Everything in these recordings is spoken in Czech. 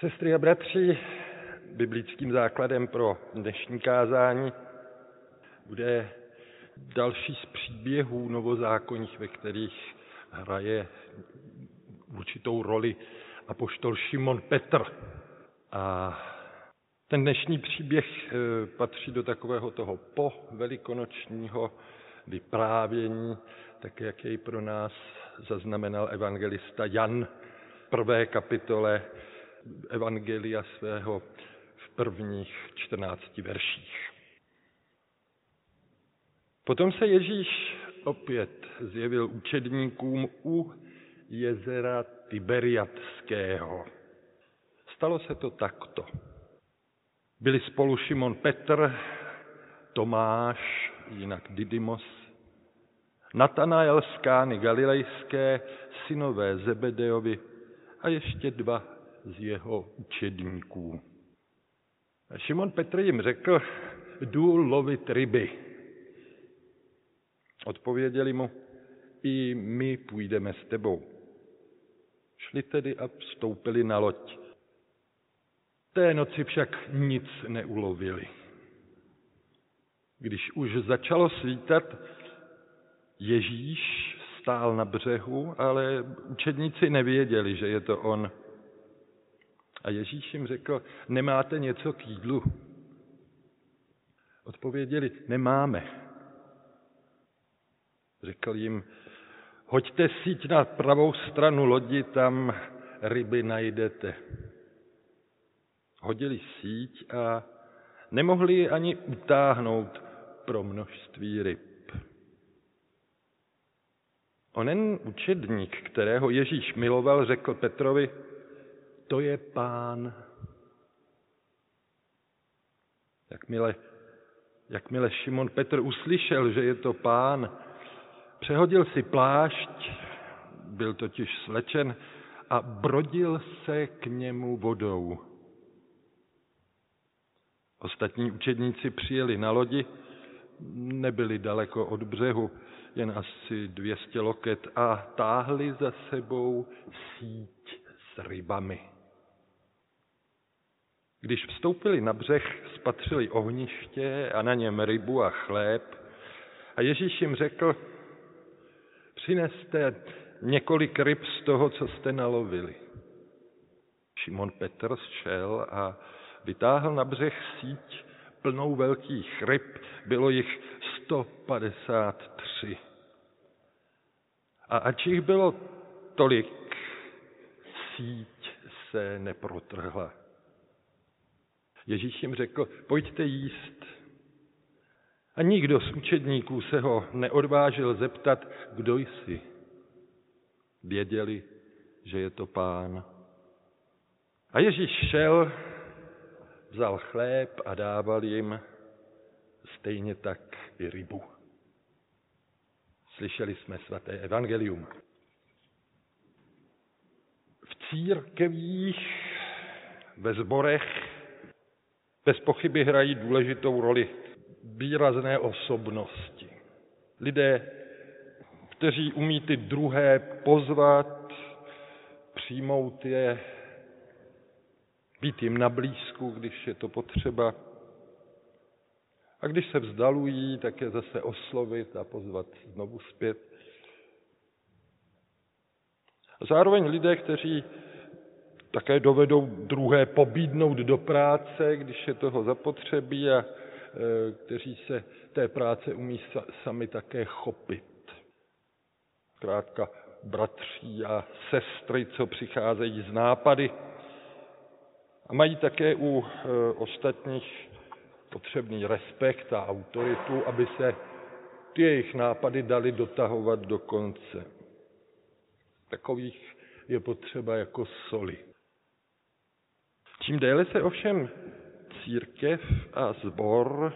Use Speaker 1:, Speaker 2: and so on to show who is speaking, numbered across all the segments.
Speaker 1: Sestry a bratři, biblickým základem pro dnešní kázání bude další z příběhů novozákonních, ve kterých hraje určitou roli apoštol Šimon Petr. A ten dnešní příběh eh, patří do takového toho po velikonočního vyprávění, tak jak jej pro nás zaznamenal evangelista Jan v prvé kapitole evangelia svého v prvních čtrnácti verších. Potom se Ježíš opět zjevil učedníkům u jezera Tiberiatského. Stalo se to takto. Byli spolu Šimon Petr, Tomáš, jinak Didymos, Natanael z Kány Galilejské, synové Zebedeovi a ještě dva z jeho učedníků. A Šimon Petr jim řekl, jdu lovit ryby. Odpověděli mu, i my půjdeme s tebou. Šli tedy a vstoupili na loď. Té noci však nic neulovili. Když už začalo svítat, Ježíš stál na břehu, ale učedníci nevěděli, že je to on. A Ježíš jim řekl, nemáte něco k jídlu? Odpověděli, nemáme. Řekl jim, hoďte síť na pravou stranu lodi, tam ryby najdete. Hodili síť a nemohli ji ani utáhnout pro množství ryb. Onen učedník, kterého Ježíš miloval, řekl Petrovi, to je pán. Jakmile, jakmile Šimon Petr uslyšel, že je to pán, přehodil si plášť, byl totiž slečen, a brodil se k němu vodou. Ostatní učedníci přijeli na lodi, nebyli daleko od břehu, jen asi 200 loket a táhli za sebou síť s rybami. Když vstoupili na břeh, spatřili ohniště a na něm rybu a chléb a Ježíš jim řekl, přineste několik ryb z toho, co jste nalovili. Šimon Petr šel a vytáhl na břeh síť plnou velkých ryb, bylo jich 153. A ač jich bylo tolik, síť se neprotrhla. Ježíš jim řekl, pojďte jíst. A nikdo z učedníků se ho neodvážil zeptat, kdo jsi. Věděli, že je to pán. A Ježíš šel, vzal chléb a dával jim stejně tak i rybu. Slyšeli jsme svaté evangelium. V církvích, ve zborech bez pochyby hrají důležitou roli výrazné osobnosti. Lidé, kteří umí ty druhé pozvat, přijmout je, být jim na blízku, když je to potřeba. A když se vzdalují, tak je zase oslovit a pozvat znovu zpět. A zároveň lidé, kteří také dovedou druhé pobídnout do práce, když je toho zapotřebí a e, kteří se té práce umí sami také chopit. Krátka bratří a sestry, co přicházejí z nápady a mají také u e, ostatních potřebný respekt a autoritu, aby se ty jejich nápady dali dotahovat do konce. Takových je potřeba jako soli. Čím déle se ovšem církev a zbor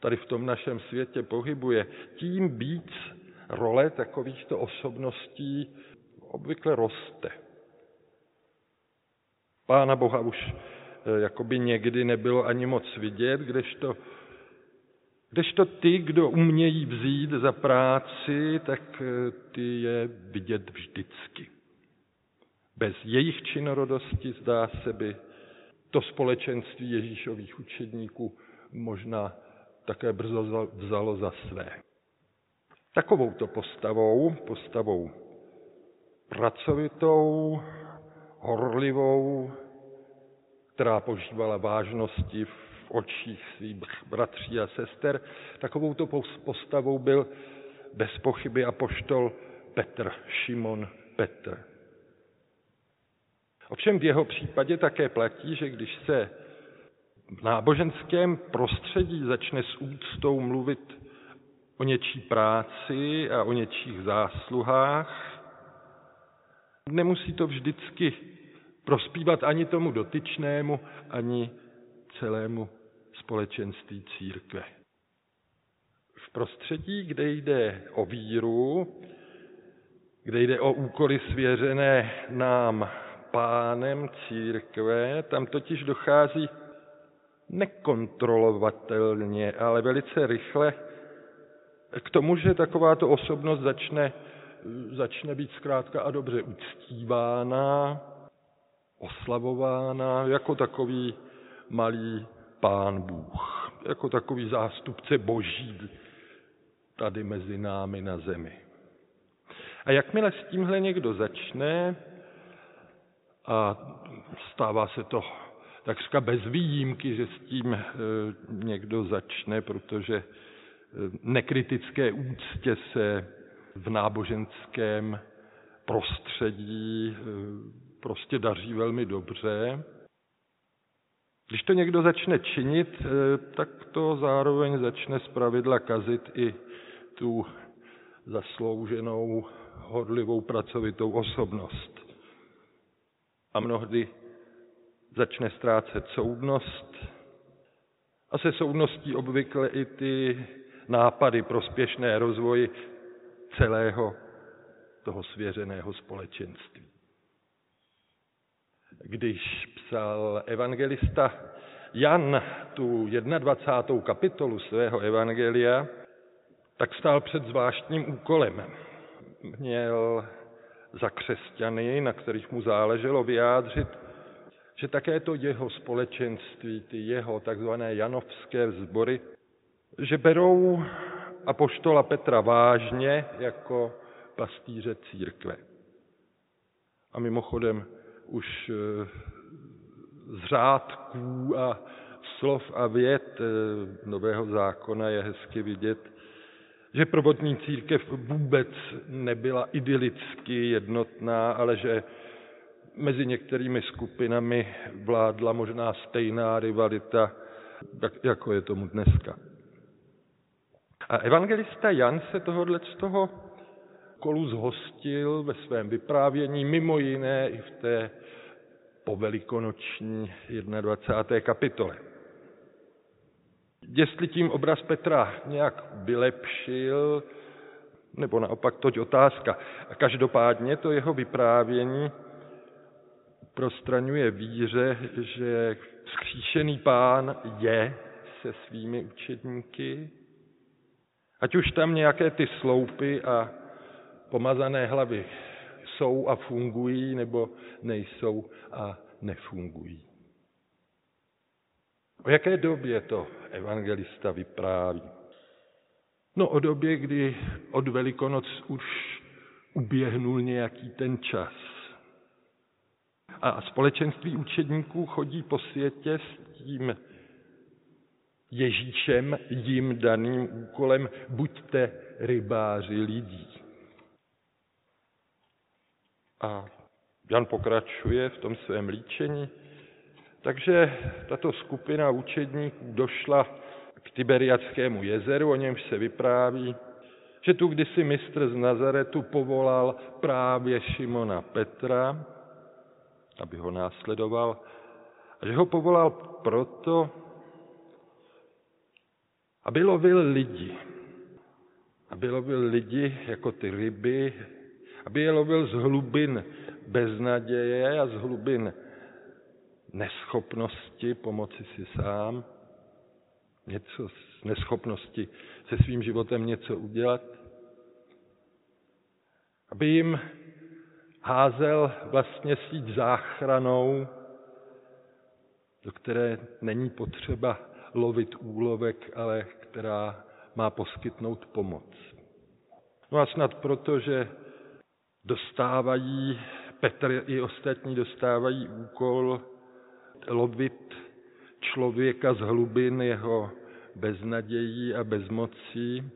Speaker 1: tady v tom našem světě pohybuje, tím víc role takovýchto osobností obvykle roste. Pána Boha už eh, jakoby někdy nebylo ani moc vidět, kdežto, kdežto ty, kdo umějí vzít za práci, tak eh, ty je vidět vždycky. Bez jejich činorodosti, zdá se by, to společenství Ježíšových učedníků možná také brzo vzalo za své. Takovouto postavou, postavou pracovitou, horlivou, která požívala vážnosti v očích svých bratří a sester, takovouto postavou byl bez pochyby apoštol Petr, Šimon Petr. Ovšem v jeho případě také platí, že když se v náboženském prostředí začne s úctou mluvit o něčí práci a o něčích zásluhách, nemusí to vždycky prospívat ani tomu dotyčnému, ani celému společenství církve. V prostředí, kde jde o víru, kde jde o úkoly svěřené nám pánem církve, tam totiž dochází nekontrolovatelně, ale velice rychle k tomu, že takováto osobnost začne, začne být zkrátka a dobře uctívána, oslavována jako takový malý pán Bůh, jako takový zástupce boží tady mezi námi na zemi. A jakmile s tímhle někdo začne, a stává se to takřka bez výjimky, že s tím e, někdo začne, protože e, nekritické úctě se v náboženském prostředí e, prostě daří velmi dobře. Když to někdo začne činit, tak to zároveň začne zpravidla kazit i tu zaslouženou, hodlivou, pracovitou osobnost a mnohdy začne ztrácet soudnost a se soudností obvykle i ty nápady prospěšné rozvoji celého toho svěřeného společenství. Když psal evangelista Jan tu 21. kapitolu svého evangelia, tak stál před zvláštním úkolem. Měl za křesťany, na kterých mu záleželo vyjádřit, že také to jeho společenství, ty jeho takzvané janovské vzbory, že berou apoštola Petra vážně jako pastýře církve. A mimochodem už eh, z řádků a slov a věd eh, Nového zákona je hezky vidět, že prvotní církev vůbec nebyla idylicky jednotná, ale že mezi některými skupinami vládla možná stejná rivalita, jako je tomu dneska. A evangelista Jan se tohohle z toho kolu zhostil ve svém vyprávění, mimo jiné i v té povelikonoční 21. kapitole. Jestli tím obraz Petra nějak vylepšil, nebo naopak toť otázka. A každopádně to jeho vyprávění prostraňuje víře, že vzkříšený pán je se svými učedníky, ať už tam nějaké ty sloupy a pomazané hlavy jsou a fungují, nebo nejsou a nefungují. O jaké době to evangelista vypráví? No o době, kdy od Velikonoc už uběhnul nějaký ten čas. A společenství učedníků chodí po světě s tím Ježíšem jim daným úkolem buďte rybáři lidí. A Jan pokračuje v tom svém líčení. Takže tato skupina učedníků došla k Tiberiackému jezeru, o němž se vypráví, že tu kdysi mistr z Nazaretu povolal právě Šimona Petra, aby ho následoval, a že ho povolal proto, aby lovil lidi. Aby lovil lidi jako ty ryby, aby je lovil z hlubin beznaděje a z hlubin neschopnosti pomoci si sám, něco z neschopnosti se svým životem něco udělat, aby jim házel vlastně síť záchranou, do které není potřeba lovit úlovek, ale která má poskytnout pomoc. No a snad proto, že dostávají, Petr i ostatní dostávají úkol lovit člověka z hlubin jeho beznadějí a bezmocí,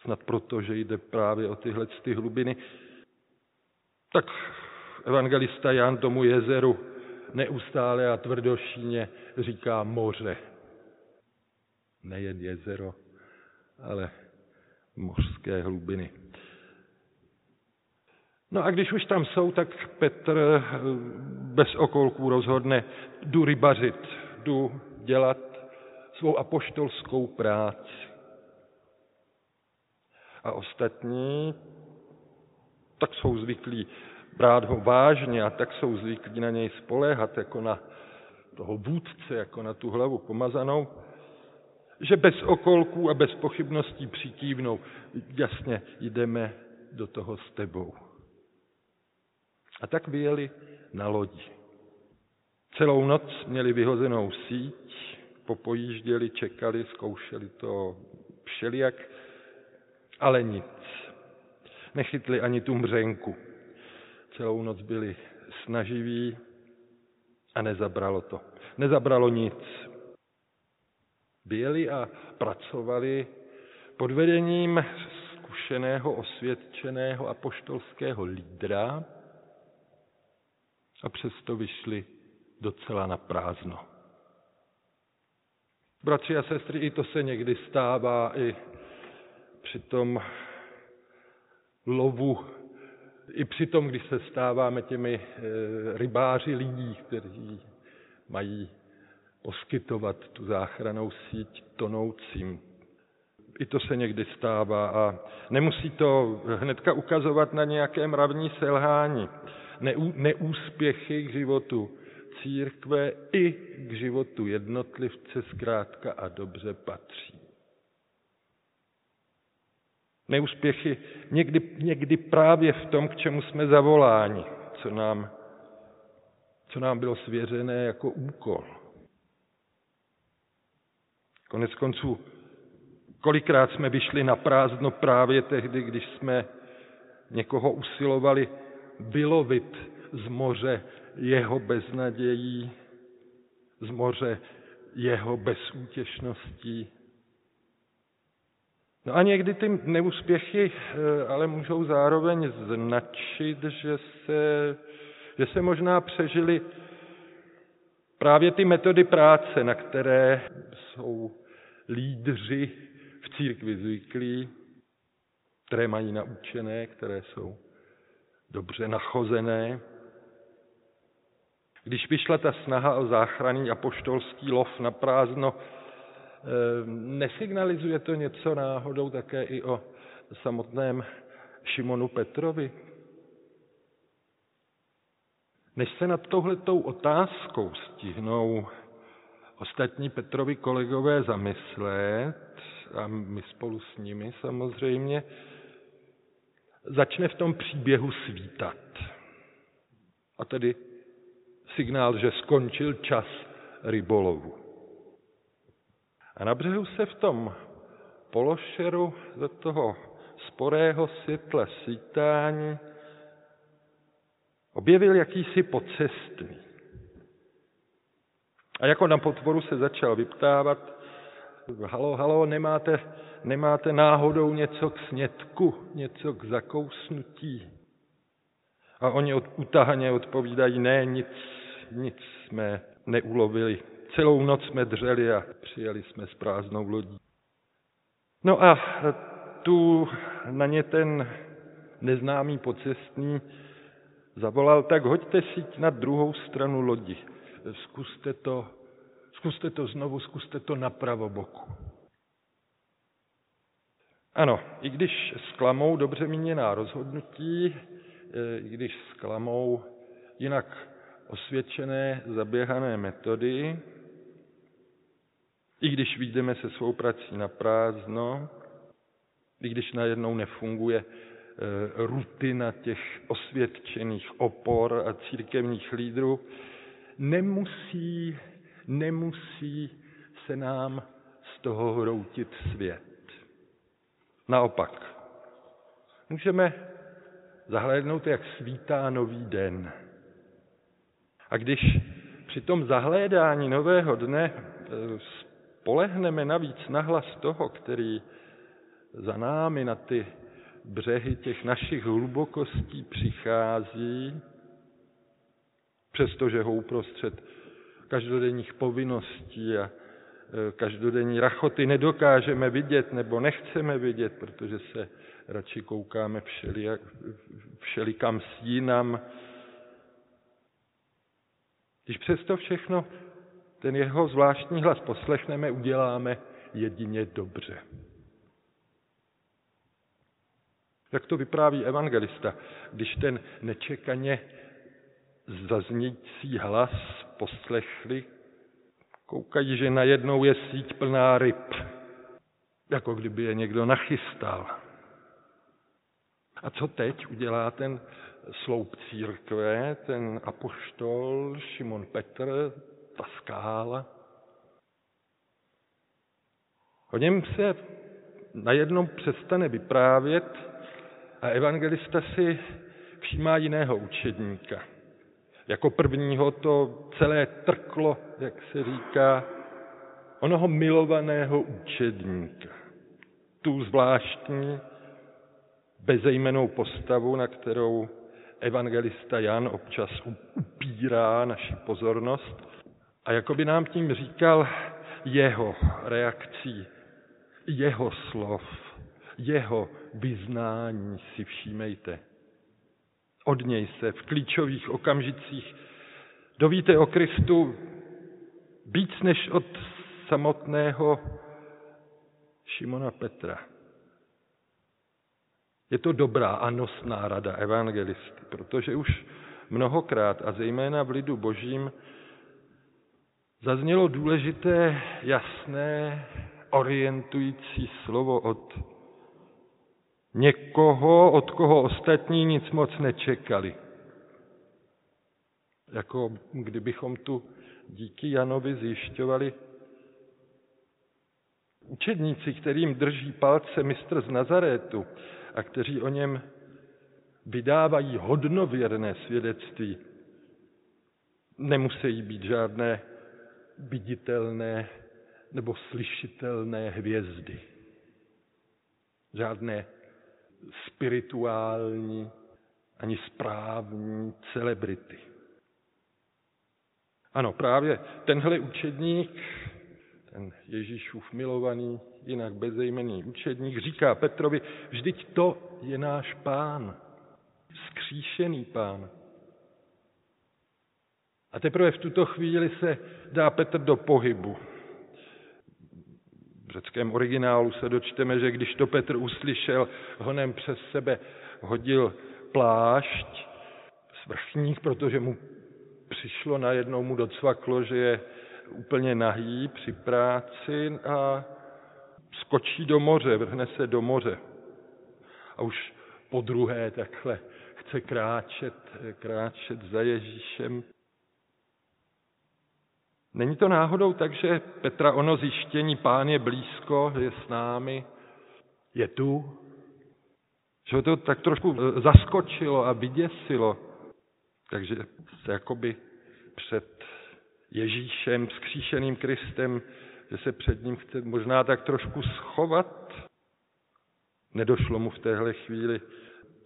Speaker 1: snad proto, že jde právě o tyhle ty hlubiny, tak evangelista Jan tomu jezeru neustále a tvrdošíně říká moře. Nejen jezero, ale mořské hlubiny. No a když už tam jsou, tak Petr eh, bez okolků rozhodne, jdu rybařit, jdu dělat svou apoštolskou práci. A ostatní tak jsou zvyklí brát ho vážně a tak jsou zvyklí na něj spoléhat jako na toho vůdce, jako na tu hlavu pomazanou, že bez okolků a bez pochybností přikývnou, jasně jdeme do toho s tebou. A tak vyjeli na lodi. Celou noc měli vyhozenou síť, popojížděli, čekali, zkoušeli to všelijak, ale nic. Nechytli ani tu mřenku. Celou noc byli snaživí a nezabralo to. Nezabralo nic. Byli a pracovali pod vedením zkušeného, osvědčeného apoštolského lídra a přesto vyšli docela na prázdno. Bratři a sestry, i to se někdy stává, i při tom lovu, i při tom, když se stáváme těmi eh, rybáři lidí, kteří mají poskytovat tu záchranou síť tonoucím. I to se někdy stává a nemusí to hnedka ukazovat na nějaké mravní selhání. Neúspěchy k životu církve i k životu jednotlivce zkrátka a dobře patří. Neúspěchy někdy, někdy právě v tom, k čemu jsme zavoláni, co nám, co nám bylo svěřené jako úkol. Konec konců, kolikrát jsme vyšli na prázdno právě tehdy, když jsme někoho usilovali vylovit z moře jeho beznadějí, z moře jeho bezútěšností. No a někdy ty neúspěchy eh, ale můžou zároveň značit, že se, že se možná přežili právě ty metody práce, na které jsou lídři v církvi zvyklí, které mají naučené, které jsou dobře nachozené. Když vyšla ta snaha o záchranný apoštolský lov na prázdno, eh, nesignalizuje to něco náhodou také i o samotném Šimonu Petrovi? Než se nad touhletou otázkou stihnou ostatní Petrovi kolegové zamyslet, a my spolu s nimi samozřejmě, začne v tom příběhu svítat. A tedy signál, že skončil čas rybolovu. A na břehu se v tom pološeru do toho sporého světla svítání objevil jakýsi pocestný. A jako na potvoru se začal vyptávat, halo, halo, nemáte, nemáte náhodou něco k snědku, něco k zakousnutí? A oni od, utahaně odpovídají, ne, nic, nic jsme neulovili. Celou noc jsme dřeli a přijeli jsme s prázdnou lodí. No a tu na ně ten neznámý pocestný zavolal, tak hoďte síť na druhou stranu lodi. Zkuste to, zkuste to znovu, zkuste to na boku. Ano, i když zklamou dobře míněná rozhodnutí, e, i když zklamou jinak osvědčené, zaběhané metody, i když vyjdeme se svou prací na prázdno, i když najednou nefunguje rutina těch osvědčených opor a církevních lídrů, nemusí, nemusí se nám z toho hroutit svět. Naopak, můžeme zahlédnout, jak svítá nový den. A když při tom zahlédání nového dne eh, spolehneme navíc na hlas toho, který za námi na ty břehy těch našich hlubokostí přichází, přestože ho uprostřed každodenních povinností a každodenní rachoty nedokážeme vidět nebo nechceme vidět, protože se radši koukáme všelijak, všelikam jinam. Když přesto všechno ten jeho zvláštní hlas poslechneme, uděláme jedině dobře. Jak to vypráví evangelista, když ten nečekaně zaznící hlas poslechli, koukají, že najednou je síť plná ryb, jako kdyby je někdo nachystal. A co teď udělá ten sloup církve, ten apoštol Šimon Petr, ta skála? O něm se najednou přestane vyprávět a evangelista si všímá jiného učedníka. Jako prvního to celé trklo, jak se říká, onoho milovaného učedníka. Tu zvláštní, bezejmenou postavu, na kterou evangelista Jan občas upírá naši pozornost a jako by nám tím říkal jeho reakcí, jeho slov, jeho vyznání si všímejte. Od něj se v klíčových okamžicích dovíte o Kristu víc než od samotného Šimona Petra. Je to dobrá a nosná rada evangelisty, protože už mnohokrát a zejména v lidu božím zaznělo důležité, jasné, orientující slovo od někoho, od koho ostatní nic moc nečekali. Jako kdybychom tu díky Janovi zjišťovali učedníci, kterým drží palce mistr z Nazarétu a kteří o něm vydávají hodnověrné svědectví, nemusí být žádné viditelné nebo slyšitelné hvězdy. Žádné spirituální ani správní celebrity. Ano, právě tenhle učedník, ten Ježíšův milovaný, jinak bezejmený učedník, říká Petrovi, vždyť to je náš pán, skříšený pán. A teprve v tuto chvíli se dá Petr do pohybu. V řeckém originálu se dočteme, že když to Petr uslyšel, honem přes sebe hodil plášť, svrchník, protože mu přišlo najednou mu docvaklo, že je úplně nahý při práci a skočí do moře, vrhne se do moře. A už po druhé takhle chce kráčet, kráčet za Ježíšem. Není to náhodou tak, že Petra ono zjištění, pán je blízko, je s námi, je tu, že ho to tak trošku e, zaskočilo a vyděsilo. Takže se jakoby před Ježíšem, skříšeným Kristem, že se před ním chce možná tak trošku schovat. Nedošlo mu v téhle chvíli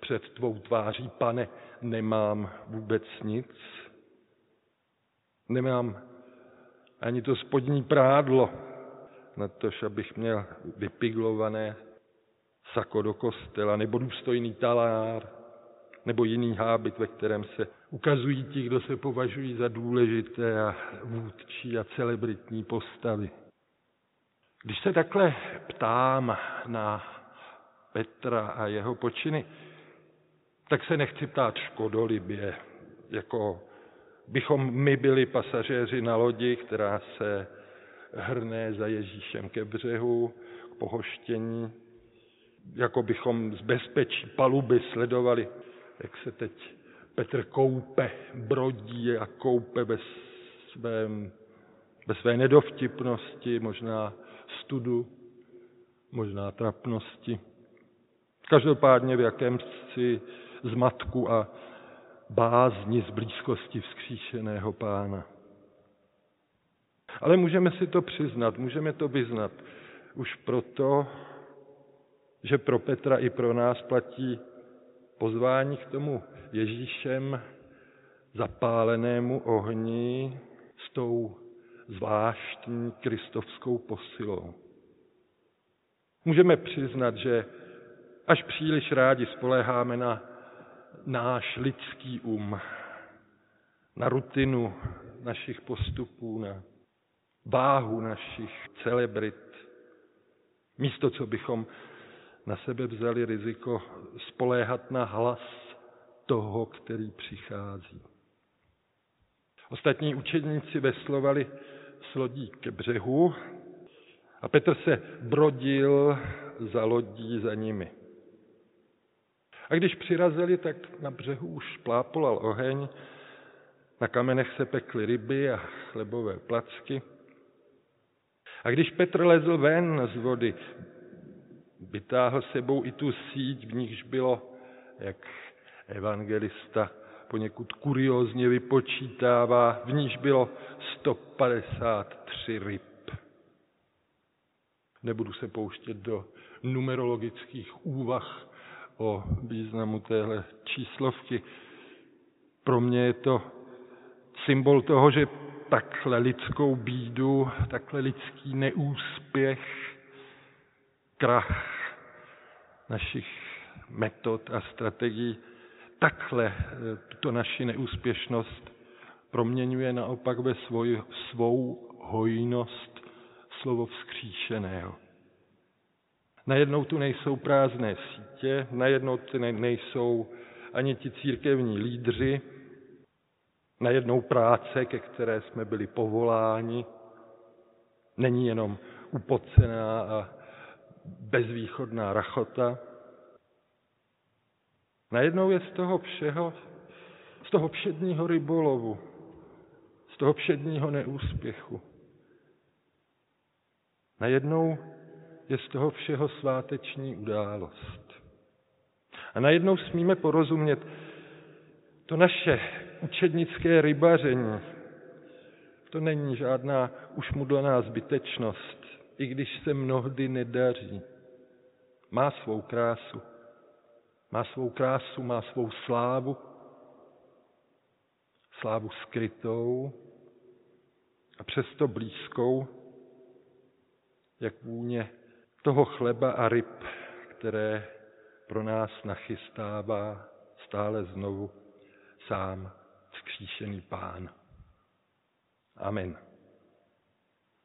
Speaker 1: před tvou tváří, pane, nemám vůbec nic. Nemám ani to spodní prádlo, na to, abych měl vypiglované sako do kostela, nebo důstojný talár, nebo jiný hábit, ve kterém se ukazují ti, kdo se považují za důležité a vůdčí a celebritní postavy. Když se takhle ptám na Petra a jeho počiny, tak se nechci ptát škodolibě, jako bychom my byli pasažéři na lodi, která se hrne za Ježíšem ke břehu, k pohoštění. jako bychom z bezpečí paluby sledovali, jak se teď Petr koupe, brodí a koupe ve, svém, ve své nedovtipnosti, možná studu, možná trapnosti. Každopádně v jakémsi zmatku a bázni z blízkosti vzkříšeného pána. Ale můžeme si to přiznat, můžeme to vyznat už proto, že pro Petra i pro nás platí pozvání k tomu Ježíšem zapálenému ohni s tou zvláštní kristovskou posilou. Můžeme přiznat, že až příliš rádi spoléháme na náš lidský um, na rutinu našich postupů, na váhu našich celebrit, místo co bychom na sebe vzali riziko spoléhat na hlas toho, který přichází. Ostatní učedníci veslovali s lodí ke břehu a Petr se brodil za lodí za nimi. A když přirazili, tak na břehu už plápolal oheň, na kamenech se pekly ryby a chlebové placky. A když Petr lezl ven z vody, vytáhl sebou i tu síť, v níž bylo, jak evangelista poněkud kuriózně vypočítává, v níž bylo 153 ryb. Nebudu se pouštět do numerologických úvah o významu téhle číslovky. Pro mě je to symbol toho, že takhle lidskou bídu, takhle lidský neúspěch, krach našich metod a strategií, takhle tuto naši neúspěšnost proměňuje naopak ve svoj, svou hojnost slovo vzkříšeného. Najednou tu nejsou prázdné sítě, najednou tu nejsou ani ti církevní lídři, najednou práce, ke které jsme byli povoláni, není jenom upocená a bezvýchodná rachota. Najednou je z toho všeho, z toho všedního rybolovu, z toho všedního neúspěchu. Najednou je z toho všeho sváteční událost. A najednou smíme porozumět, to naše učednické rybaření, to není žádná ušmudlená zbytečnost, i když se mnohdy nedaří. Má svou krásu. Má svou krásu, má svou slávu, slávu skrytou a přesto blízkou, jak vůně toho chleba a ryb, které pro nás nachystává stále znovu sám vzkříšený pán. Amen.